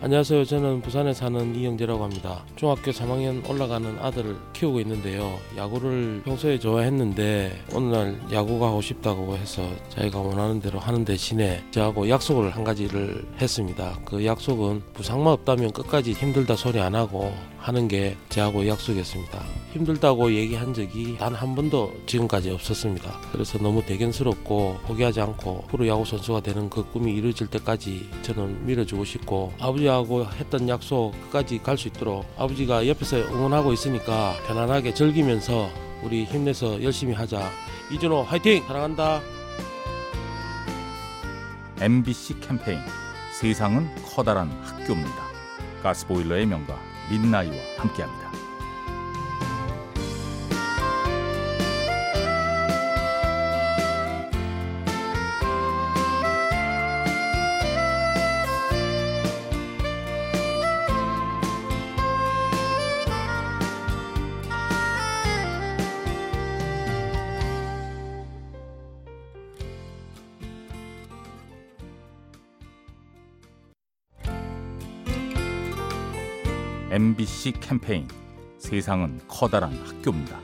안녕하세요. 저는 부산에 사는 이영재라고 합니다. 중학교 3학년 올라가는 아들을 키우고 있는데요. 야구를 평소에 좋아했는데 어느 날 야구가 하고 싶다고 해서 자기가 원하는 대로 하는 대신에 저하고 약속을 한 가지를 했습니다. 그 약속은 부상만 없다면 끝까지 힘들다 소리 안 하고 하는 게 저하고 약속이었습니다. 힘들다고 얘기한 적이 단 한 번도 지금까지 없었습니다. 그래서 너무 대견스럽고 포기하지 않고 프로 야구 선수가 되는 그 꿈이 이루어질 때까지 저는 밀어주고 싶고 아버지 하고 했던 약속 끝까지 갈 수 있도록 아버지가 옆에서 응원하고 있으니까 편안하게 즐기면서 우리 힘내서 열심히 하자. 이준호 화이팅! 사랑한다. MBC 캠페인 세상은 커다란 학교입니다. 가스보일러의 명가 민나이와 함께합니다. MBC 캠페인 세상은 커다란 학교입니다.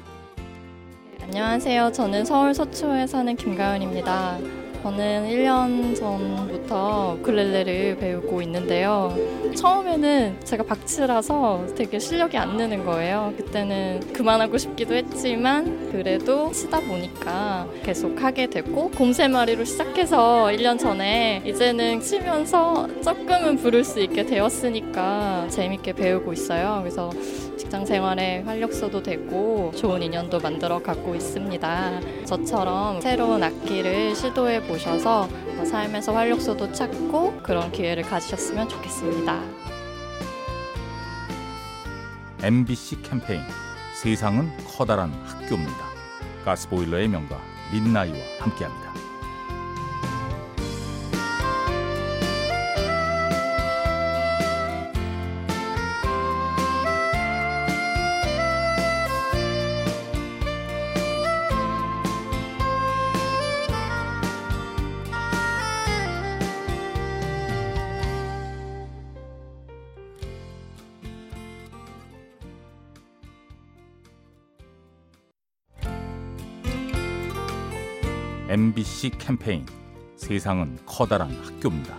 안녕하세요. 저는 서울 서초에 사는 김가연입니다. 저는 1년 전부터 우쿨렐레를 배우고 있는데요. 처음에는 제가 박치라서 되게 실력이 안 느는 거예요. 그때는 그만하고 싶기도 했지만 그래도 치다 보니까 계속 하게 됐고 곰새마리로 시작해서 1년 전에 이제는 치면서 조금은 부를 수 있게 되었으니까 재밌게 배우고 있어요. 그래서 직장 생활에 활력소도 되고 좋은 인연도 만들어 가고 있습니다. 저처럼 새로운 악기를 시도해 보셔서 삶에서 활력소도 찾고 그런 기회를 가지셨으면 좋겠습니다. MBC 캠페인 세상은 커다란 학교입니다. 가스보일러의 명가 민나이와 함께합니다. MBC 캠페인 세상은 커다란 학교입니다.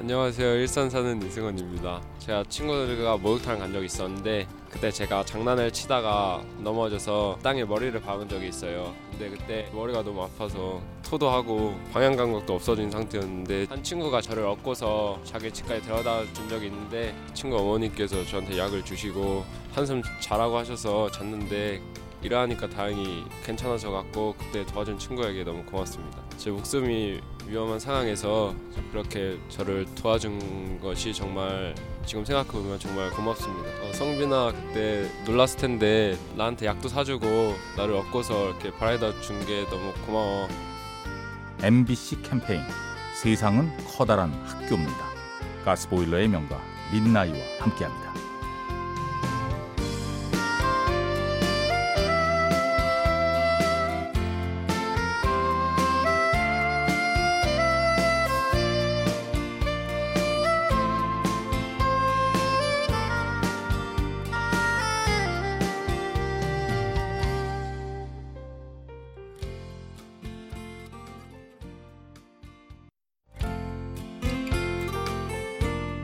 안녕하세요. 일산 사는 이승원입니다. 제가 친구들과 목욕탕 간 적이 있었는데 그때 제가 장난을 치다가 넘어져서 땅에 머리를 박은 적이 있어요. 근데 그때 머리가 너무 아파서 토도 하고 방향 감각도 없어진 상태였는데 한 친구가 저를 업고서 자기 집까지 데려다 준 적이 있는데 친구 어머니께서 저한테 약을 주시고 한숨 자라고 하셔서 잤는데 일어나니까 다행히 괜찮아져 갖고 그때 도와준 친구에게 너무 고맙습니다. 제 목숨이 위험한 상황에서 그렇게 저를 도와준 것이 정말 지금 생각해보면 정말 고맙습니다. 어, 성빈아 그때 놀랐을 텐데 나한테 약도 사주고 나를 업고서 이렇게 바라다 준 게 너무 고마워. MBC 캠페인 세상은 커다란 학교입니다. 가스보일러의 명가 민나이와 함께합니다.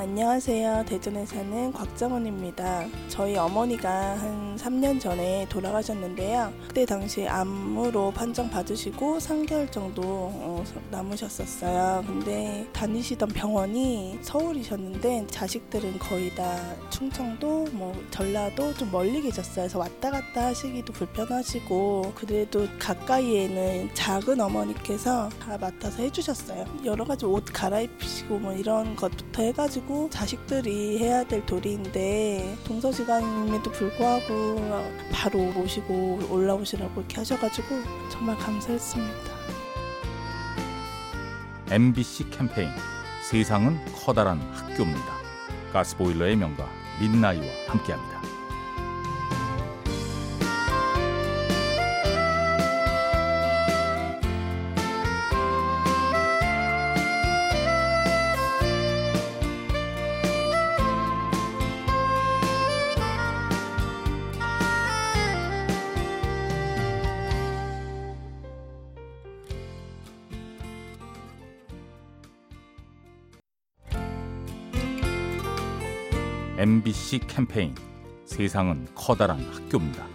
아, 안녕하세요. 대전에 사는 곽정원입니다. 저희 어머니가 한 3년 전에 돌아가셨는데요. 그때 당시 암으로 판정 받으시고 3개월 정도 어, 남으셨었어요. 근데 다니시던 병원이 서울이셨는데 자식들은 거의 다 충청도, 뭐 전라도 좀 멀리 계셨어요. 그래서 왔다 갔다 하시기도 불편하시고 그래도 가까이에는 작은 어머니께서 다 맡아서 해주셨어요. 여러 가지 옷 갈아입히시고 뭐 이런 것부터 해가지고 자식들이 해야 될 도리인데 동서 시간임에도 불구하고 바로 모시고 올라오시라고 이렇게 하셔가지고 정말 감사했습니다. MBC 캠페인 세상은 커다란 학교입니다. 가스보일러의 명가 민나이와 함께합니다. MBC 캠페인 세상은 커다란 학교입니다.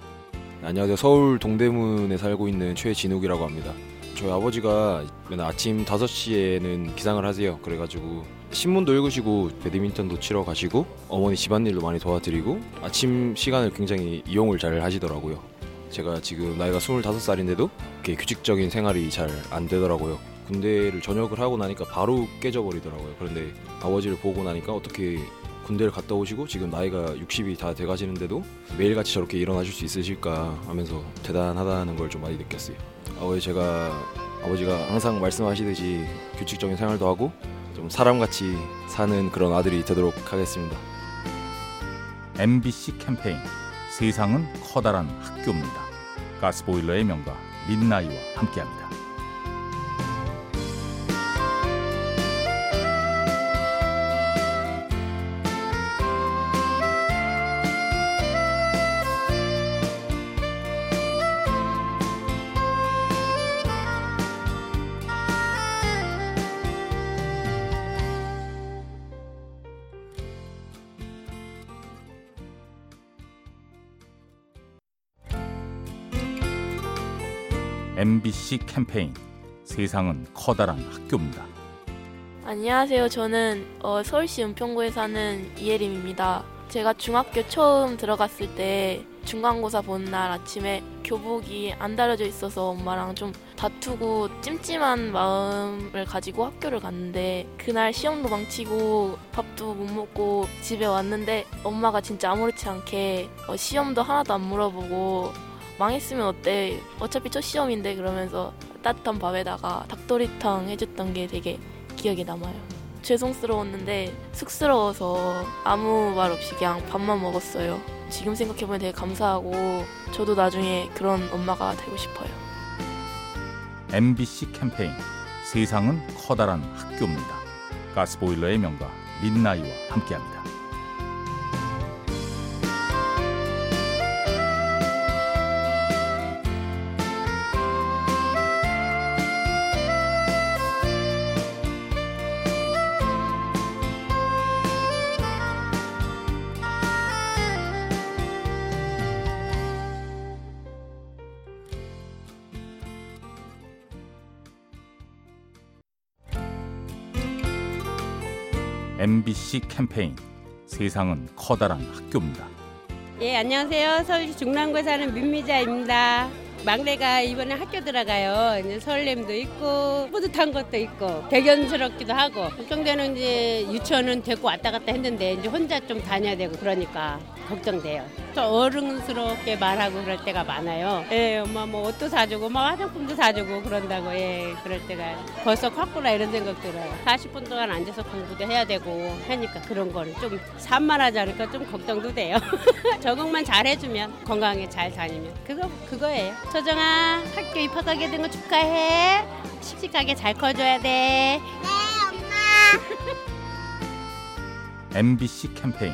안녕하세요. 서울 동대문에 살고 있는 최진욱이라고 합니다. 저희 아버지가 맨날 아침 5시에는 기상을 하세요. 그래가지고 신문도 읽으시고 배드민턴도 치러 가시고 어머니 집안일도 많이 도와드리고 아침 시간을 굉장히 이용을 잘 하시더라고요. 제가 지금 나이가 25살인데도 이렇게 규칙적인 생활이 잘 안 되더라고요. 군대를 전역을 하고 나니까 바로 깨져버리더라고요. 그런데 아버지를 보고 나니까 어떻게 군대를 갔다 오시고 지금 나이가 60이 다 돼가시는데도 매일같이 저렇게 일어나실 수 있으실까 하면서 대단하다는 걸 좀 많이 느꼈어요. 아버지 제가 아버지가 항상 말씀하시듯이 규칙적인 생활도 하고 좀 사람같이 사는 그런 아들이 되도록 하겠습니다. MBC 캠페인 세상은 커다란 학교입니다. 가스보일러의 명가 민나이와 함께합니다. MBC 캠페인 세상은 커다란 학교입니다. 안녕하세요. 저는 어, 서울시 은평구에 사는 이예림입니다. 제가 중학교 처음 들어갔을 때 중간고사 보는 날 아침에 교복이 안 다려져 있어서 엄마랑 좀 다투고 찜찜한 마음을 가지고 학교를 갔는데 그날 시험도 망치고 밥도 못 먹고 집에 왔는데 엄마가 진짜 아무렇지 않게 어, 시험도 하나도 안 물어보고 망했으면 어때 어차피 첫 시험인데 그러면서 따뜻한 밥에다가 닭도리탕 해줬던 게 되게 기억에 남아요. 죄송스러웠는데 쑥스러워서 아무 말 없이 그냥 밥만 먹었어요. 지금 생각해보면 되게 감사하고 저도 나중에 그런 엄마가 되고 싶어요. MBC 캠페인 세상은 커다란 학교입니다. 가스보일러의 명가 민나이와 함께합니다. MBC 캠페인 세상은 커다란 학교입니다. 예, 안녕하세요. 서울시 중랑구에 사는 민미자입니다. 막내가 이번에 학교 들어가요. 이제 설렘도 있고 뿌듯한 것도 있고 대견스럽기도 하고 걱정되는 이제 유치원은 데리고 왔다 갔다 했는데 이제 혼자 좀 다녀야 되고 그러니까 걱정돼요. 좀 어른스럽게 말하고 그럴 때가 많아요. 예, 엄마 뭐 옷도 사주고 뭐 화장품도 사주고 그런다고 예, 그럴 때가 벌써 컸구나 이런 생각 들어요. 40분 동안 앉아서 공부도 해야 되고 하니까 그런 거는 좀 산만하지 않을까 좀 걱정도 돼요. 적응만 잘 해주면 건강하게 잘 다니면 그거 그거예요. 서정아 학교 입학하게 된 거 축하해. 씩씩하게 잘 커줘야 돼. MBC 캠페인